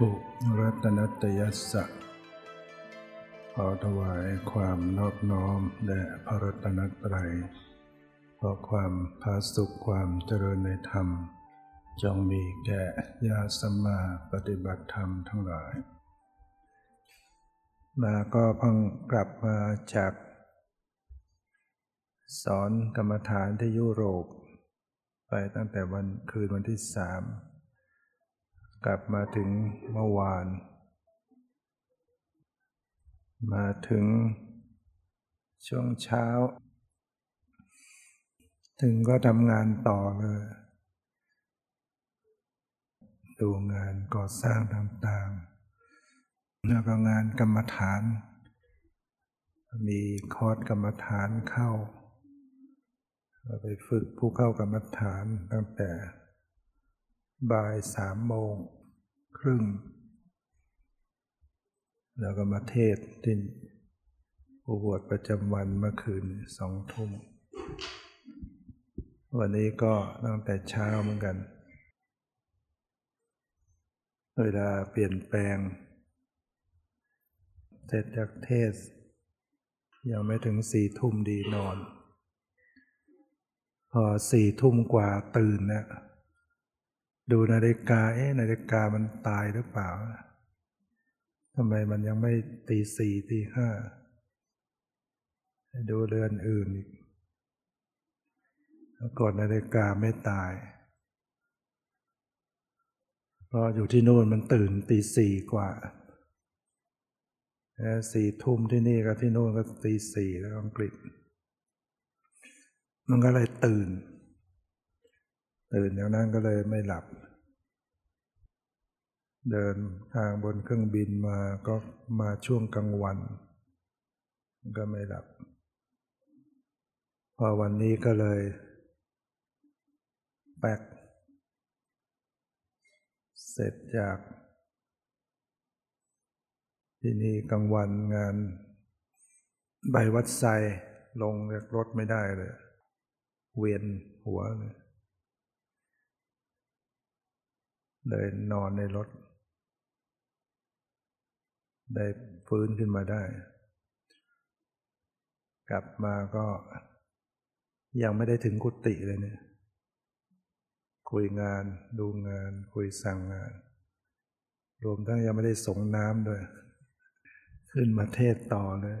ถุรัตนตยัสสะขอถวายความนอบน้อมแด่พระรัตนตรัย ขอความพาสุขความเจริญในธรรม จงมีแก่ญาสมาปฏิบัติธรรมทั้งหลาย มาก็เพิ่งกลับมาจาก สอนกรรมฐานที่ยุโรป ไปตั้งแต่วันคืนวันที่สามกลับมาถึงเมื่อวาน มาถึงช่วงเช้า ถึงก็ทำงานต่อเลย ดูงานก่อสร้างต่างๆ แล้วก็งานกรรมฐาน มีคอร์สกรรมฐานเข้า ไปฝึกผู้เข้ากรรมฐานตั้งแต่บ่ายสามโมงครึ่ง แล้วก็มาเทศที่อุบวชประจำวันเมื่อคืนสองทุ่ม วันนี้ก็ตั้งแต่เช้าเหมือนกัน เวลาเปลี่ยนแปลง เสร็จจากเทศ ยังไม่ถึงสี่ทุ่มดีนอน พอสี่ทุ่มกว่าตื่นเนี่ยดูนาฬิกา เอ๊ะนาฬิกามันตายหรือเปล่าทำไมมันยังไม่ตีสี่ตีห้า ดูเรือนอื่นอีก กดนาฬิกาไม่ตาย เพราะอยู่ที่นู่นมันตื่นตีสี่กว่าสี่ทุ่มที่นี่กับที่นู่นก็ตีสี่แล้วอังกฤษ มันก็เลยตื่น ตื่นอย่างนั้นก็เลยไม่หลับ เดินทางบนเครื่องบินมาก็มาช่วงกลางวันก็ไม่หลับ พอวันนี้ก็เลย แปกเสร็จจากที่นี่กลางวันงานใบวัดไซลงจากรถไม่ได้เลย เวียนหัวเลยเลยนอนในรถ ได้ฟื้นขึ้นมาได้ กลับมาก็ยังไม่ได้ถึงกุฏิเลยเนี่ย คุยงาน ดูงาน คุยสั่งงาน รวมทั้งยังไม่ได้สงน้ำด้วย ขึ้นมาเทศต่อเลย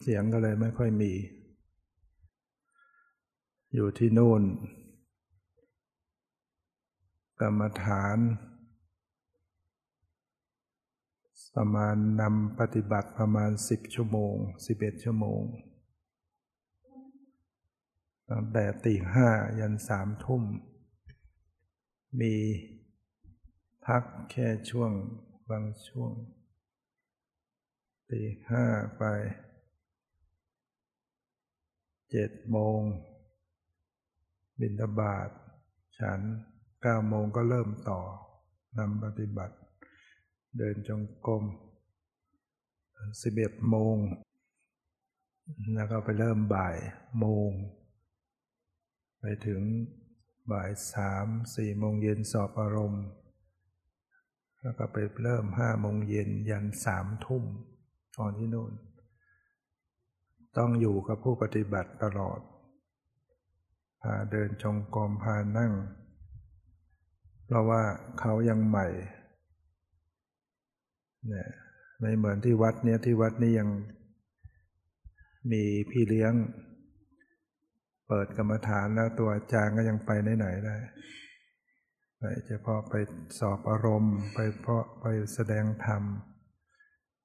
เสียงก็เลยไม่ค่อยมี อยู่ที่นู่น กรรมฐานประมาณนำปฏิบัติประมาณสิบชั่วโมงสิบเอ็ดชั่วโมง ตั้งแต่ตีห้ายันสามทุ่ม มีพักแค่ช่วงบางช่วงตีห้าไปเจ็ดโมง บินทบาท ฉันเก้าโมงก็เริ่มต่อนำปฏิบัติ เดินจงกรมสิบเอ็ดโมง แล้วก็ไปเริ่มบ่ายโมง ไปถึงบ่ายสามสี่โมงเย็นสอบอารมณ์ แล้วก็ไปเริ่มห้าโมงเย็นยันสามทุ่มตอนที่นู่น ต้องอยู่กับผู้ปฏิบัติตลอด พาเดินจงกรมพานั่ง เพราะว่าเขายังใหม่เนี่ยไม่เหมือนที่วัดเนี่ยที่วัดนี่ยังมีพี่เลี้ยง เปิดกรรมฐานแล้วตัวอาจารย์ก็ยังไปไหนๆได้ไปเฉพาะไปสอบอารมณ์ ไปเพราะไปแสดงธรรม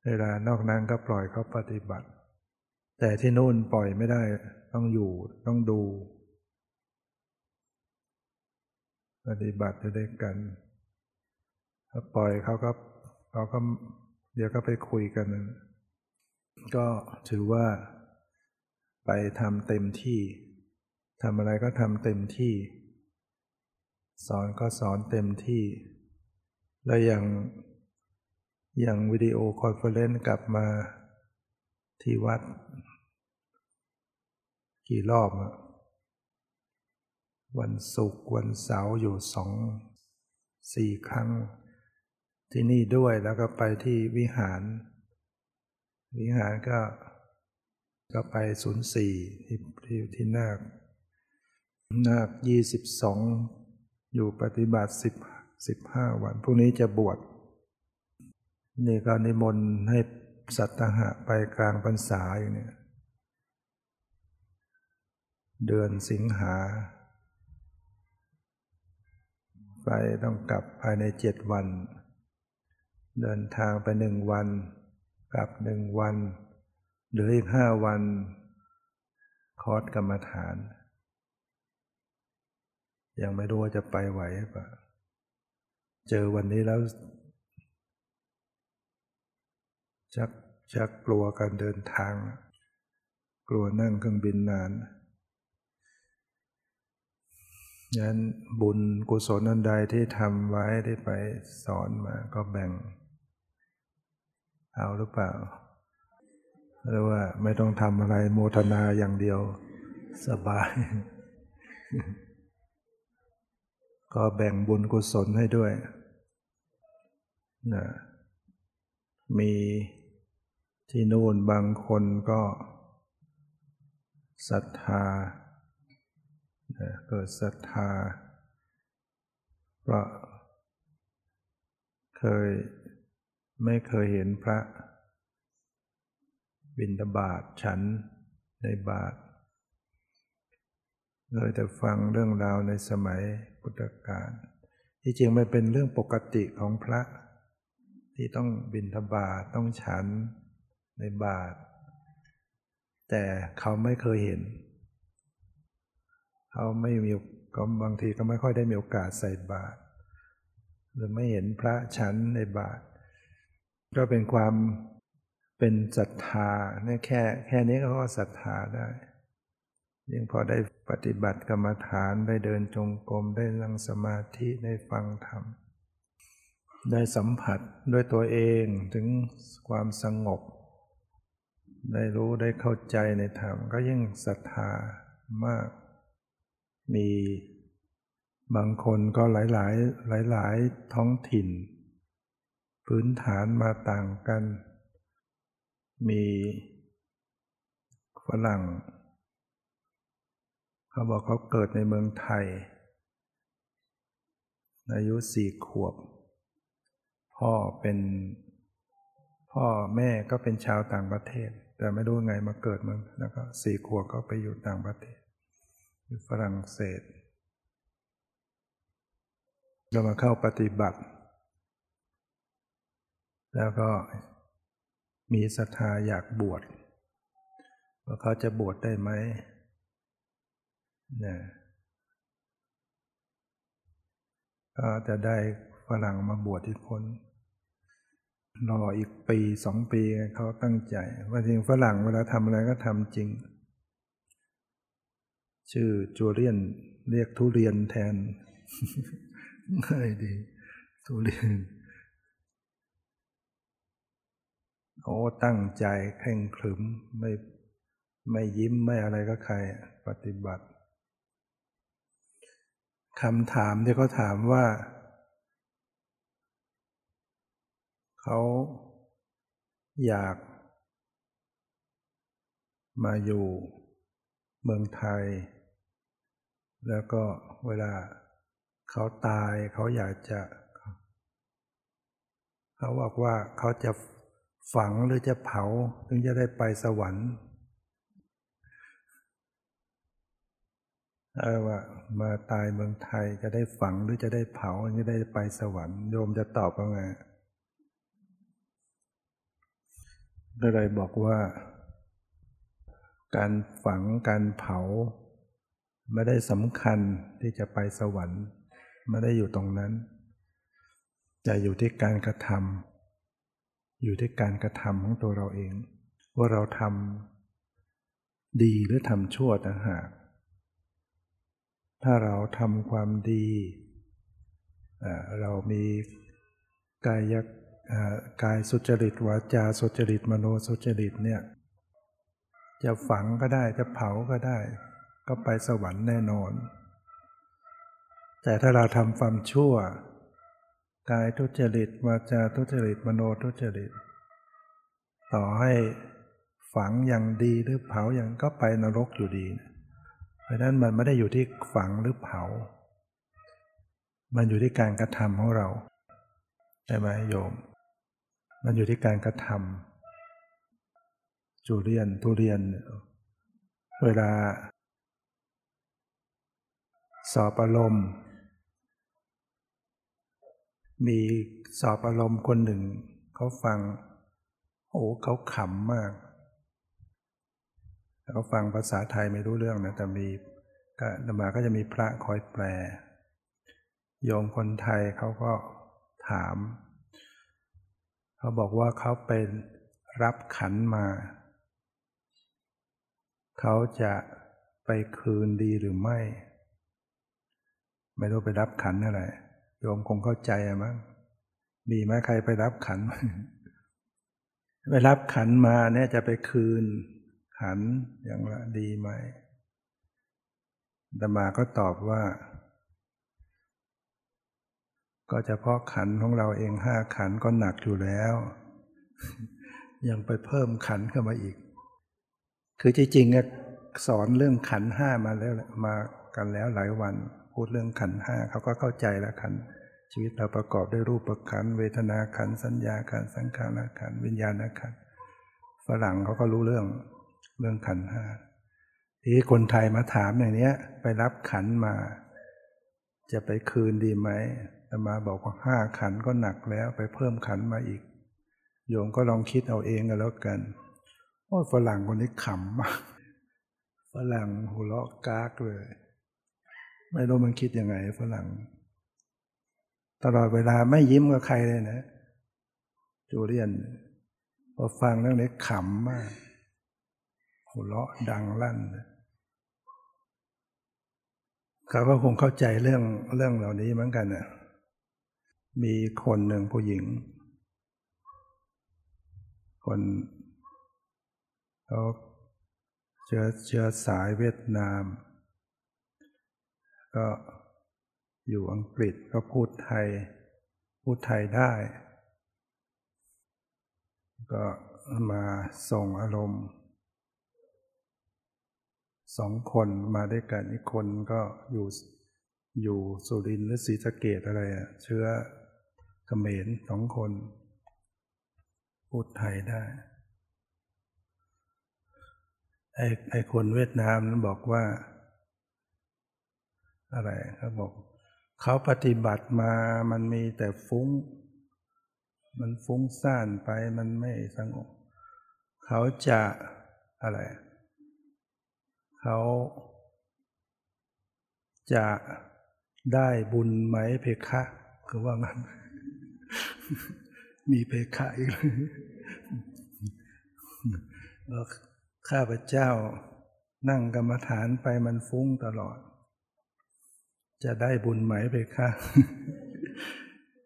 เวลานอกนั้นก็ปล่อยเขาปฏิบัติ แต่ที่นู่นปล่อยไม่ได้ต้องอยู่ต้องดู ปฏิบัติด้วยกันถ้าปล่อยเขาก็เขาก็เดี๋ยวก็ไปคุยกัน ก็ถือว่าไปทำเต็มที่ ทำอะไรก็ทำเต็มที่ สอนก็สอนเต็มที่ แล้วยังยังวิดีโอคอนเฟอเรนซ์กลับมาที่วัด กี่รอบอะวันศุกร์วันเสาร์อยู่สองสี่ครั้ง ที่นี่ด้วยแล้วก็ไปที่วิหาร วิหารก็ก็ไปศูนย์สี่ที่ที่ที่นาค นาคยี่สิบสองอยู่ปฏิบัติสิบสิบห้าวัน พรุ่งนี้จะบวชนี่ก็นิมนต์ให้สัตหะไปกลางพรรษาอย่างนี้เดือนสิงหา ไปต้องกลับภายในเจ็ดวัน เดินทางไปหนึ่งวัน กลับหนึ่งวันหลืออีกห้าวัน คอร์สกรรมฐาน ยังไม่รู้ว่าจะไปไหวปะเจอวันนี้แล้ว ชักชักกลัวการเดินทาง กลัวนั่งเครื่องบินนานยันบุญกุศลอันใดที่ทำไว้ได้ไปสอนมาก็แบ่ง เอาหรือเปล่าหรือว่าไม่ต้องทำอะไรโมทนาอย่างเดียวสบาย ก็แบ่งบุญกุศลให้ด้วยนะมีที่นู่นบางคนก็ศรัทธาเกิดศรัทธาเพราะเคยไม่เคยเห็นพระบินตบาทฉันในบาทเลยแต่ฟังเรื่องราวในสมัย พุทธกาลที่จริงมันเป็นเรื่องปกติของพระ ที่ต้องบินทบาทต้องฉันในบาทแต่เขาไม่เคยเห็น เขาไม่มีก็บางทีก็ไม่ค่อยได้มีโอกาสใส่บาตรหรือไม่เห็นพระฉันในบาทก็เป็นความเป็นศรัทธาเนี่ยแค่แค่นี้ก็ศรัทธาได้ยังพอได้ ปฏิบัติกรรมฐานได้เดินจงกรมได้นั่งสมาธิได้ฟังธรรม ได้สัมผัสด้วยตัวเองถึงความสงบ ได้รู้ได้เข้าใจในธรรมก็ยิ่งศรัทธามาก มีบางคนก็หลายหลายหลายหลายท้องถิ่น พื้นฐานมาต่างกัน มีฝรั่ง เขาบอกเขาเกิดในเมืองไทย อายุสี่ขวบ พ่อเป็นพ่อแม่ก็เป็นชาวต่างประเทศ แต่ไม่รู้ไงมาเกิดเมืองแล้วก็สี่ขวบก็ไปอยู่ต่างประเทศอยู่ฝรั่งเศสเรามาเข้าปฏิบัติ แล้วก็มีศรัทธาอยากบวชว่าเขาจะบวชได้ไหม นี่ยก็จะได้ฝรั่งมาบวชที่คน รออีกปีสองปีเขาตั้งใจว่าจริงฝรั่งเวลาทำอะไรก็ทำจริง ชื่อจูเลียนเรียกทุเรียนแทนง่ายดี ทุเรียนโอ้ตั้งใจแข่งขรึมไม่ไม่ยิ้มไม่อะไรก็ใคร ปฏิบัติ คำถามที่เขาถามว่าเขาอยากมาอยู่เมืองไทย แล้วก็เวลาเขาตายเขาอยากจะ เขาบอกว่าเขาจะฝังหรือจะเผา ถึงจะได้ไปสวรรค์เออ ว่ามาตายเมืองไทยจะได้ฝังหรือจะได้เผาจะได้ไปสวรรค์โยมจะตอบว่าไงก็เลยบอกว่า การฝังการเผา ไม่ได้สำคัญที่จะไปสวรรค์ ไม่ได้อยู่ตรงนั้นจะอยู่ที่การกระทำอยู่ที่การกระทำของตัวเราเอง ว่าเราทำดีหรือทำชั่วต่างหาก ถ้าเราทำความดี เรามีกายกายสุจริตวาจาสุจริตมโนสุจริตเนี่ยจะฝังก็ได้จะเผาก็ได้ ก็ไปสวรรค์แน่นอน แต่ถ้าเราทำความชั่ว กายทุจริตวาจาทุจริตมโนทุจริต ต่อให้ฝังอย่างดีหรือเผาอย่างก็ไปนรกอยู่ดี เพราะนั้นมันไม่ได้อยู่ที่ฝังหรือเผา มันอยู่ที่การกระทำของเราใช่ไหมโยม มันอยู่ที่การกระทำจูเรียนทุเรียน เวลา สอบอารมณ์มีสอบอารมณ์คนหนึ่ง เขาฟัง โอ้เขาขำมาก เขาฟังภาษาไทยไม่รู้เรื่องนะแต่มีก็นมาก็จะมีพระคอยแปล โยมคนไทยเขาก็ถาม เขาบอกว่าเขาเป็นรับขันมา เขาจะไปคืนดีหรือไม่ ไม่รู้ไปรับขันอะไรโยมคงเข้าใจอะมั้งมีไหมใครไปรับขัน ไปรับขันมาเนี่ยจะไปคืน ขันอย่างละดีไหมดมาก็ตอบว่า ก็เฉพาะขันของเราเองห้าขันก็หนักอยู่แล้ว ยังไปเพิ่มขันเข้ามาอีก คือจริงๆสอนเรื่องขันห้ามาแล้วมากันแล้วหลายวัน พูดเรื่องขันห้าเขาก็เข้าใจแล้วขันชีวิตเราประกอบด้วยรูปขันเวทนาขันสัญญาขันสังขารขันวิญญาณขันฝรั่งเขาก็รู้เรื่อง เรื่องขันห้าที่คนไทยมาถามอย่างนี้ไปรับขันมา จะไปคืนดีไหมแต่มาบอกว่าห้าขันก็หนักแล้วไปเพิ่มขันมาอีก โยมก็ลองคิดเอาเองกันแล้วกันโอ้ฝรั่งคนนี้ขำมากฝรั่งหัวเราะกากเลย ไม่รู้มันคิดยังไงฝรั่ง ตลอดเวลาไม่ยิ้มกับใครเลยนะจูเลียนพอฟังเรื่องนี้ขำมาก หัวเราะดังลั่นเขาก็คงเข้าใจเรื่องเรื่องเหล่านี้เหมือนกันน่ะมีคนหนึ่งผู้หญิง คนเขาเชื้อเชื้อสายเวียดนาม ก็อยู่อังกฤษก็พูดไทย พูดไทยได้ ก็มาส่งอารมณ์ สองคนมาด้วยกันอีกคนก็อยู่อยู่สุรินทร์หรือศรีสะเกดอะไรอะเชื้อเขมรสองคน พูดไทยได้ไอ้ไอ้คนเวียดนามนั้นบอกว่า อะไรเขาบอก เขาปฏิบัติมามันมีแต่ฟุ้ง มันฟุ้งซ่านไปมันไม่สงบเขาจะอะไร เขาจะได้บุญไหมเพคะคือว่างั้นมีเพคะอีกแล้วข้าพเจ้านั่งกรรมฐานไปมันฟุ้งตลอด จะได้บุญไหมเพคะ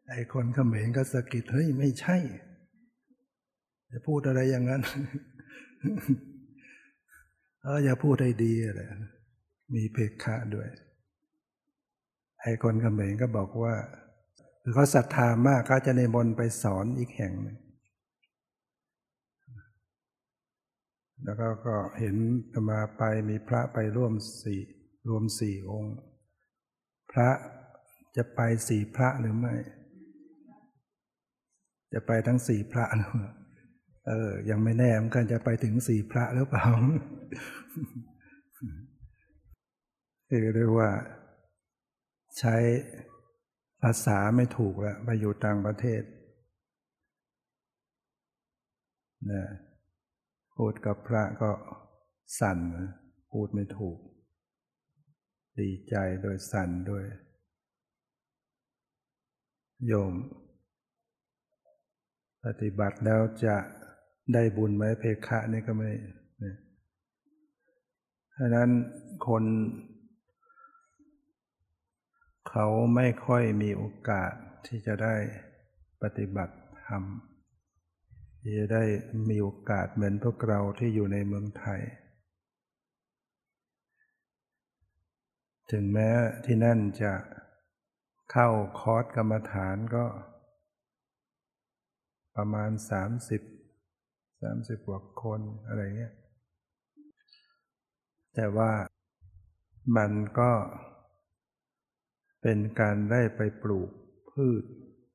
ไอ้คนเขมรก็สะกิดเฮ้ยไม่ใช่จะพูดอะไรอย่างนั้น อออย่าพูดให้ดีอะไรมีเพคะด้วย ไอ้คนกำเขมรก็บอกว่า คือเขาศรัทธามากเขาจะในมนไปสอนอีกแห่งหนึ่งแล้วก็ก็เห็นมาไปมีพระไปร่วมสี่รวมสี่องค์ พระจะไปสี่พระหรือไม่ จะไปทั้งสี่พระหรือ เออ ยังไม่แน่เหมือนกันจะไปถึงสี่พระหรือเปล่าเรียกว่า ใช้ภาษาไม่ถูกแล้วไปอยู่ต่างประเทศนะพูดกับพระก็สั่น พูดไม่ถูก ดีใจโดยสั่นด้วย โยม ปฏิบัติแล้วจะ ได้บุญไหมเพคะนี่ก็ไม่เพราะนั้นคนเขาไม่ค่อยมีโอกาสที่จะได้ปฏิบัติธรรมที่จะได้มีโอกาสเหมือนพวกเราที่อยู่ในเมืองไทย ถึงแม้ที่นั่นจะเข้าคอร์สกรรมฐานก็ประมาณสาม สามสิบกว่าคนอะไรเงี้ย แต่ว่ามันก็เป็นการได้ไปปลูกพืช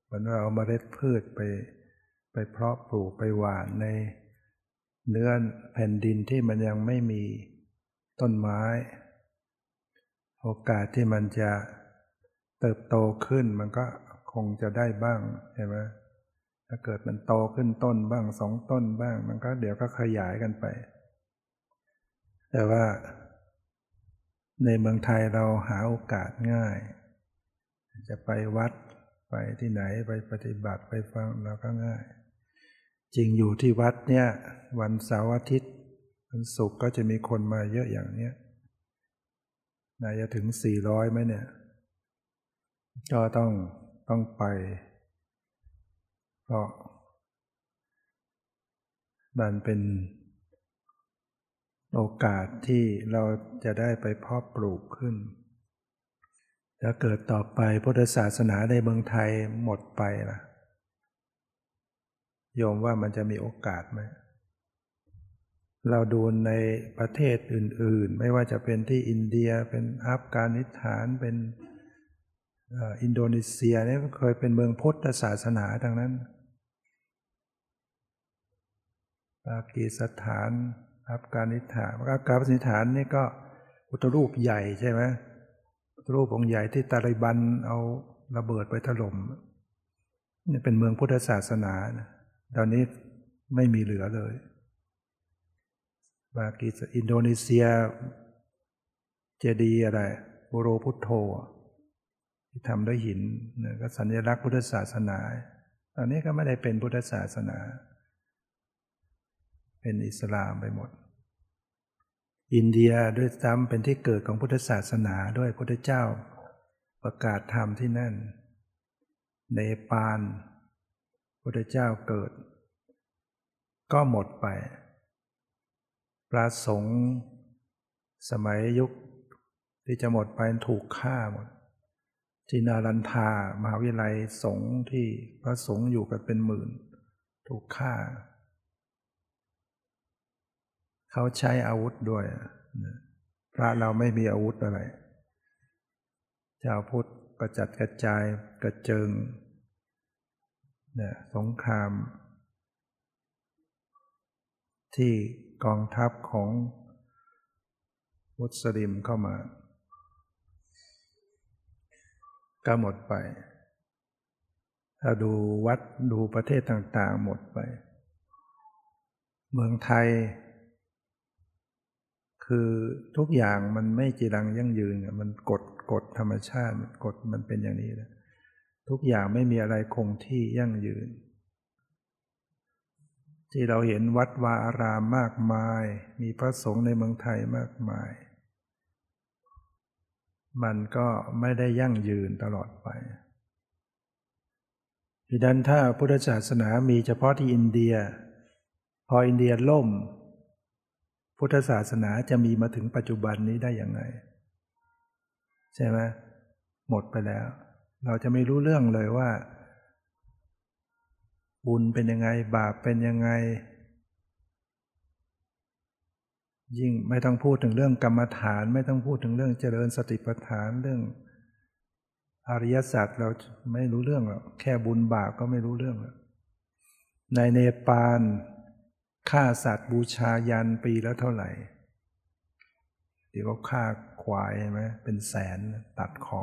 เหมือนเราเอาเมล็ดพืชไป ไปเพาะปลูกไปหว่านในเนื้อแผ่นดินที่มันยังไม่มีต้นไม้ โอกาสที่มันจะเติบโตขึ้นมันก็คงจะได้บ้างใช่ไหม ถ้าเกิดมันโตขึ้นต้นบ้างสองต้นบ้าง มันก็เดี๋ยวก็ขยายกันไป แต่ว่าในเมืองไทยเราหาโอกาสง่าย จะไปวัดไปที่ไหนไปปฏิบัติไปฟังเราก็ง่าย จริงอยู่ที่วัดเนี่ยวันเสาร์อาทิตย์วันศุกร์ก็จะมีคนมาเยอะอย่างเนี้ยนายจะถึงสี่ร้อยไหมเนี่ย ก็ต้องต้องไป เพราะมันเป็นโอกาสที่เราจะได้ไปเพาะปลูกขึ้นถ้าเกิดต่อไปพุทธศาสนาในเมืองไทยหมดไปล่ะ โยมว่ามันจะมีโอกาสไหม เราดูในประเทศอื่น ๆ ไม่ว่าจะเป็นที่อินเดียเป็นอัฟกานิสถานเป็นอินโดนีเซียเนี่ยเคยเป็นเมืองพุทธศาสนาดังนั้น ปากีสถาน อัฟกานิสถานอัฟกานิสถานนี่ก็อุตรูปใหญ่ใช่ไหมอุตรูปองค์ใหญ่ที่ตาลิบันเอาระเบิดไปถล่มนี่เป็นเมืองพุทธศาสนาตอนนี้ไม่มีเหลือเลยปากีสอินโดนีเซีย เจดีอะไรบุโรพุทโธที่ทำด้วยหินก็สัญลักษณ์พุทธศาสนา ตอนนี้ก็ไม่ได้เป็นพุทธศาสนา เป็นอิสลามไปหมด อินเดียด้วยซ้ำเป็นที่เกิดของพุทธศาสนาด้วยพุทธเจ้า ประกาศธรรมที่นั่น เนปาลพุทธเจ้าเกิด ก็หมดไปพระสงฆ์สมัยยุคที่จะหมดไปถูกฆ่าหมดที่นารันทามหาวิทยาลัยสงฆ์ที่พระสงฆ์อยู่กันเป็นหมื่น ถูกฆ่า เขาใช้อาวุธด้วยพระเราไม่มีอาวุธอะไร ชาวพุทธกระจัดกระจายกระเจิงนี่ยสงคราม ที่กองทัพของมุสลิมเข้ามาก็หมดไป ถ้าดูวัดดูประเทศต่างๆหมดไป เมืองไทย คือทุกอย่างมันไม่จีรังยั่งยืนมันกฎกฎธรรมชาติกฎมันเป็นอย่างนี้แหละทุกอย่างไม่มีอะไรคงที่ยั่งยืน ที่เราเห็นวัดวาอารามมากมาย มีพระสงฆ์ในเมืองไทยมากมาย มันก็ไม่ได้ยั่งยืนตลอดไปดังนั้นถ้าพุทธศาสนามีเฉพาะที่อินเดีย พออินเดียล่ม พุทธศาสนาจะมีมาถึงปัจจุบันนี้ได้อย่างไรใช่ไหมหมดไปแล้ว เราจะไม่รู้เรื่องเลยว่า บุญเป็นยังไง บาปเป็นยังไง ยิ่งไม่ต้องพูดถึงเรื่องกรรมฐาน ไม่ต้องพูดถึงเรื่องเจริญสติปัฏฐานเรื่องอริยสัจเราไม่รู้เรื่องหรอกแค่บุญบาปก็ไม่รู้เรื่องหรอกในเนปาล ฆ่าสัตว์บูชายันปีแล้วเท่าไหร่ เดี๋ยวก็ฆ่าควายใช่ไหมเป็นแสนตัดคอ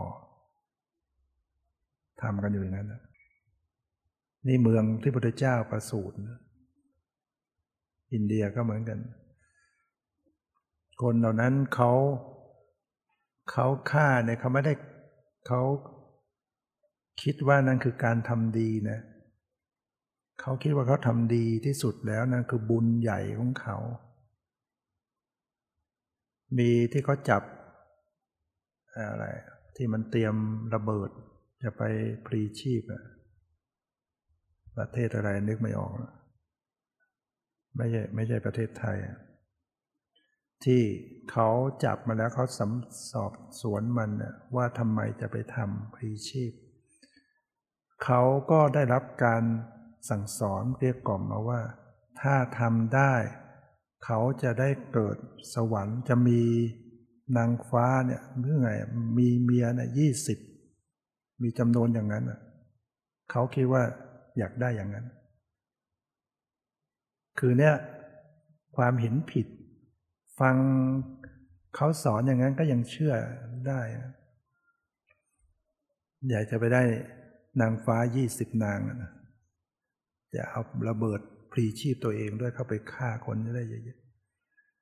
ทำกันอยู่อย่างนั้นนี่เมืองที่พระพุทธเจ้าประสูติอินเดียก็เหมือนกัน คนเหล่านั้นเขาเขาฆ่าเนี่ยเขาไม่ได้เขาคิดว่านั่นคือการทำดีนะเขาคิดว่าเขาทำดีที่สุดแล้วนั่นคือบุญใหญ่ของเขา มีที่เขาจับอะไรที่มันเตรียมระเบิดจะไปพรีชีพอะประเทศอะไรนึกไม่ออก ไม่ใช่ไม่ใช่ประเทศไทย ที่เขาจับมาแล้วเขาสสอบสวนมันว่าทำไมจะไปทำพรีชีพ เขาก็ได้รับการ สั่งสอนเรียกกล่อมมาว่า ถ้าทำได้ เขาจะได้เกิดสวรรค์จะมีนางฟ้าเนี่ยเมื่อไงมีเมียเนี่ยยี่สิบมีจำนวนอย่างนั้นเขาคิดว่าอยากได้อย่างนั้น คือเนี่ยความเห็นผิด ฟังเขาสอนอย่างนั้นก็ยังเชื่อได้อยากจะไปได้นางฟ้ายี่สิบนางนะ จะเอาระเบิดพรีชีพตัวเองด้วยเข้าไปฆ่าคนได้เยอะ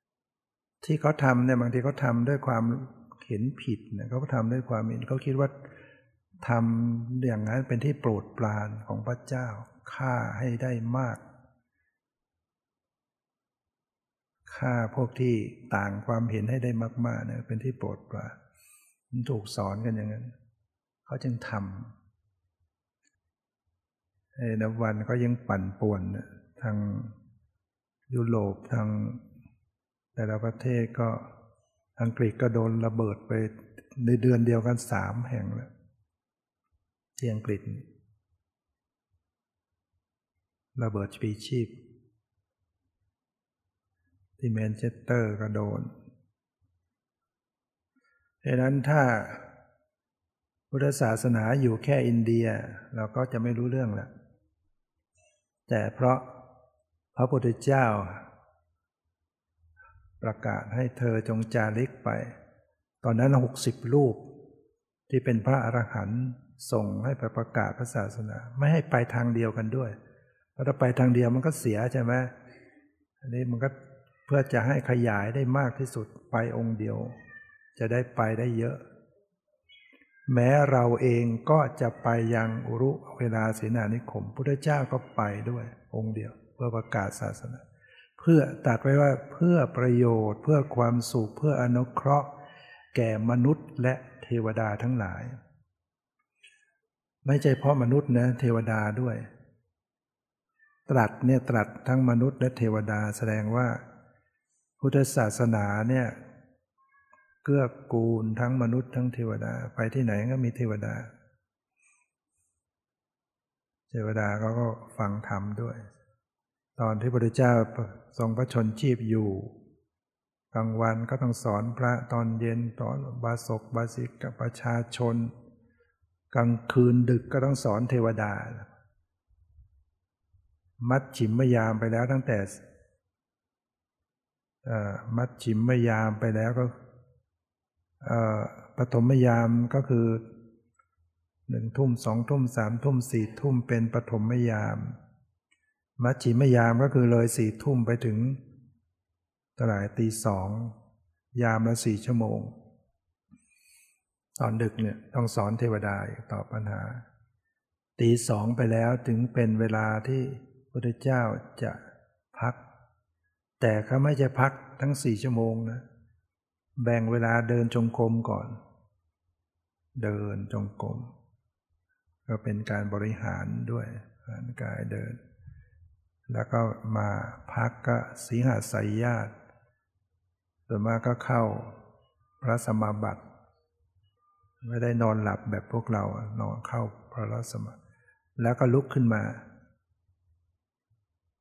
ๆที่เขาทำเนี่ยบางทีเขาทำด้วยความเห็นผิดเนี่ยเขาก็ทำด้วยความเห็นเขาคิดว่าทำอย่างนั้นเป็นที่โปรดปรานของพระเจ้าฆ่าให้ได้มากฆ่าพวกที่ต่างความเห็นให้ได้มากๆเนี่ยเป็นที่โปรดปรานถูกสอนกันอย่างนั้นเขาจึงทำ ไอ้นวันก็ยังปั่นป่วนทางยุโรปทางแต่ละประเทศก็อังกฤษก็โดนระเบิดไปในเดือนเดียวกันสามแห่งแล้วที่อังกฤษ ระเบิดปีชีพ ที่แมนเชสเตอร์ก็โดนดังนั้นถ้าพุทธศาสนาอยู่แค่อินเดีย เราก็จะไม่รู้เรื่องแล้ว แต่เพราะพระพุทธเจ้า ประกาศให้เธอจงจาริกไป ตอนนั้นหกสิบรูป ที่เป็นพระอรหันต์ส่งให้ไปประกาศพระศาสนา ไม่ให้ไปทางเดียวกันด้วยถ้าไปทางเดียวมันก็เสียใช่ไหมอันนี้มันก็เพื่อจะให้ขยายได้มากที่สุดไปองค์เดียว จะได้ไปได้เยอะ แม้เราเองก็จะไปยังอุรุเวลาเสนานิคม พุทธเจ้าก็ไปด้วยองค์เดียว เพื่อประกาศศาสนา เพื่อตัดไว้ว่าเพื่อประโยชน์เพื่อความสุขเพื่ออนุเคราะห์ แก่มนุษย์และเทวดาทั้งหลาย ไม่ใช่เพราะมนุษย์นะเทวดาด้วย ตรัสเนี่ยตรัสทั้งมนุษย์และเทวดาแสดงว่า พุทธศาสนาเนี่ย เกื้อกูลทั้งมนุษย์ทั้งเทวดา ไปที่ไหนก็มีเทวดา เทวดาเขาก็ฟังธรรมด้วย ตอนที่พระพุทธเจ้าทรงพระชนชีพอยู่กลางวันก็ต้องสอนพระตอนเย็นตอนบาศกบาสิกกับประชาชน กลางคืนดึกก็ต้องสอนเทวดา มัดฉิมมยามไปแล้วตั้งแต่มัดฉิมมยามไปแล้วก็ ปฐมยามก็คือหนึ่งทุ่มสองทุ่มสามทุ่มสี่ทุ่มเป็นปฐมยาม มัดฉิมยามก็คือเลยสี่ทุ่มไปถึงตลาดตีสองยามละสี่ชั่วโมง ตอนดึกเนี่ยต้องสอนเทวดาตอบปัญหา ตีสองไปแล้วถึงเป็นเวลาที่พุทธเจ้าจะพัก แต่เขาไม่จะพักทั้งสี่ชั่วโมงนะ แบ่งเวลาเดินจงกรมก่อน เดินจงกรมก็เป็นการบริหารด้วยการกายเดิน แล้วก็มาพักก็สีหาสายญาติส่วนมากก็เข้าพระสมาบัติไม่ได้นอนหลับแบบพวกเรานอนเข้าพระสมาแล้วก็ลุกขึ้นมา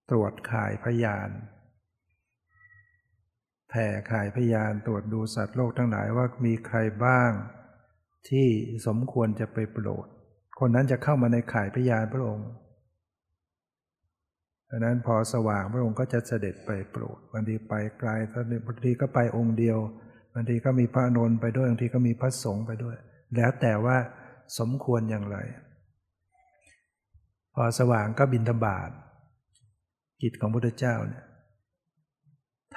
ตรวจข่ายพยาน แผ่ข่ายพยานตรวจดูสัตว์โลกทั้งหลายว่ามีใครบ้าง ที่สมควรจะไปโปรด คนนั้นจะเข้ามาในข่ายพยานพระองค์ดังนั้นพอสว่างพระองค์ก็จะเสด็จไปโปรดบางทีไปไกลบางทีก็ไปองค์เดียวบางทีก็มีพระนนท์ไปด้วยบางทีก็มีพระสงฆ์ไปด้วย แล้วแต่ว่าสมควรอย่างไร พอสว่างก็บินธบาตกิจของพุทธเจ้าเนี่ย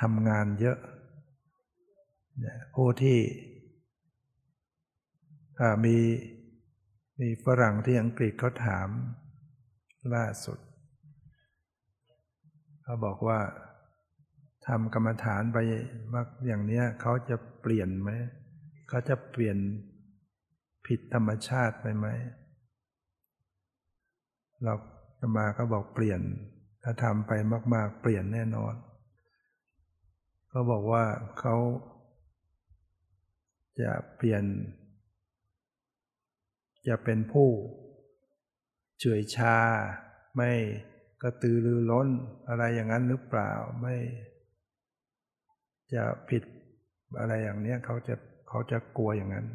ทำงานเยอะ ผู้ที่มีมีฝรั่งที่อังกฤษเขาถามล่าสุด เขาบอกว่าทำกรรมฐานไปมากอย่างนี้เขาจะเปลี่ยนไหม เขาจะเปลี่ยนผิดธรรมชาติไปไหม เราจะมาก็บอกเปลี่ยน ถ้าทำไปมาก ๆ เปลี่ยนแน่นอน ก็บอกว่าเขาจะเปลี่ยน จะเป็นผู้เฉยชา ไม่กระตือรือร้นอะไรอย่างนั้นหรือเปล่าไม่ จะผิดอะไรอย่างนี้เขาจะเขาจะกลัวอย่างนั้น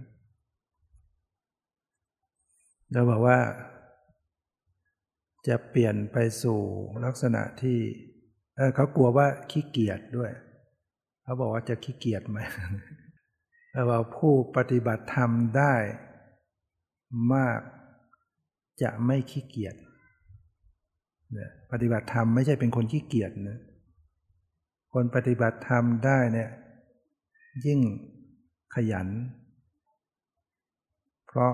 เราบอกว่า จะเปลี่ยนไปสู่ลักษณะที่เเขากลัวว่าขี้เกียจด้วย เขาบอกว่าจะขี้เกียจไหมแต่ว่าผู้ปฏิบัติธรรมได้มากจะไม่ขี้เกียจปฏิบัติธรรมไม่ใช่เป็นคนขี้เกียจนะคนปฏิบัติธรรมได้เนี่ยยิ่งขยัน เพราะ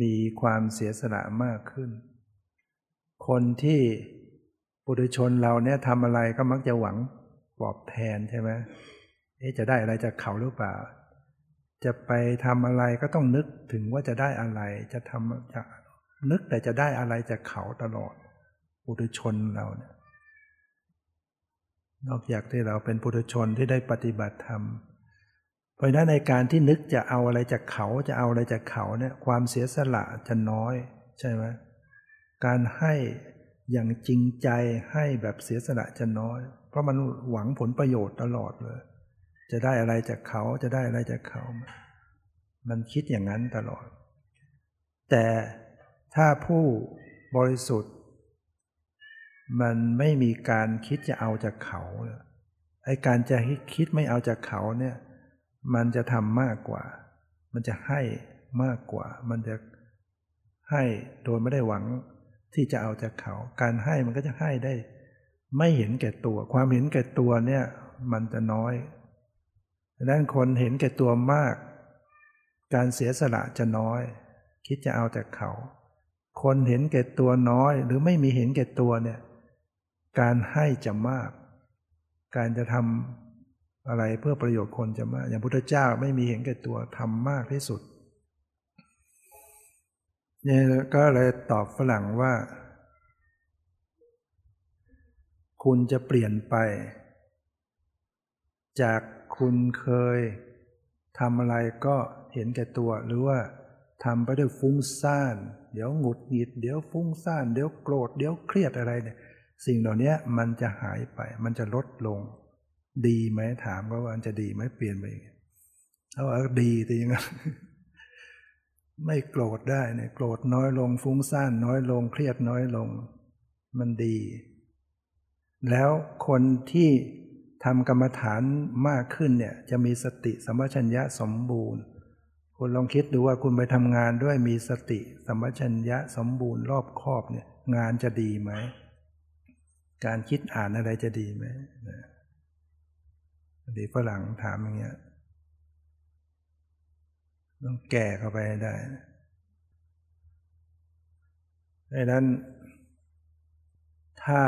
มีความเสียสละมากขึ้น คนที่ปุถุชนเราเนี่ยทำอะไรก็มักจะหวัง ปลอบแทนใช่ไหมเอ๊จะได้อะไรจากเขาหรือเปล่า จะไปทำอะไรก็ต้องนึกถึงว่าจะได้อะไร จะทำจะนึกแต่จะได้อะไรจากเขาตลอดปุถุชนเราเนี่ยนอกจากที่เราเป็นปุถุชนที่ได้ปฏิบัติธรรมราะนั้นในการที่นึกจะเอาอะไรจากเขาจะเอาอะไรจากเขาเนี่ยความเสียสละจะน้อย ใช่ไหมการให้อย่างจริงใจให้แบบเสียสละจะน้อย เพราะมันหวังผลประโยชน์ตลอดเลย จะได้อะไรจากเขาจะได้อะไรจากเขา มันคิดอย่างนั้นตลอด แต่ถ้าผู้บริสุทธิ์ มันไม่มีการคิดจะเอาจากเขาไอ้การจะคิดไม่เอาจากเขาเนี่ยมันจะทำมากกว่า มันจะให้มากกว่า มันจะให้โดยไม่ได้หวังที่จะเอาจากเขา การให้มันก็จะให้ได้ ไม่เห็นแก่ตัว ความเห็นแก่ตัวเนี่ยมันจะน้อยดังนั้นคนเห็นแก่ตัวมาก การเสียสละจะน้อย คิดจะเอาจากเขา คนเห็นแก่ตัวน้อย หรือไม่มีเห็นแก่ตัวเนี่ย การให้จะมาก การจะทำอะไรเพื่อประโยชน์คนจะมาก อย่างพุทธเจ้าไม่มีเห็นแก่ตัวทำมากที่สุดเนี่ยก็เลยตอบฝรั่งว่า คุณจะเปลี่ยนไป จากคุณเคยทำอะไรก็เห็นแก่ตัวหรือว่าทำไปด้วยฟุ้งซ่าน เดี๋ยวหงุดหงิด เดี๋ยวฟุ้งซ่าน เดี๋ยวโกรธ เดี๋ยวเครียดอะไรเนี่ย สิ่งเหล่านี้มันจะหายไป มันจะลดลง ดีไหมถามว่ามันจะดีไหมเปลี่ยนไปเขาว่าดีแต่ยังไงไม่โกรธได้เนี่ยโกรธน้อยลงฟุ้งซ่านน้อยลง เครียดน้อยลง มันดี แล้วคนที่ทำกรรมฐานมากขึ้นเนี่ยจะมีสติสัมปชัญญะสมบูรณ์ คุณลองคิดดูว่าคุณไปทำงานด้วยมีสติสัมปชัญญะสมบูรณ์รอบครอบเนี่ยงานจะดีไหม การคิดอ่านอะไรจะดีไหมดีฝรั่งถามอย่างเงี้ยต้องแก่เข้าไปได้ดังนั้น ถ้า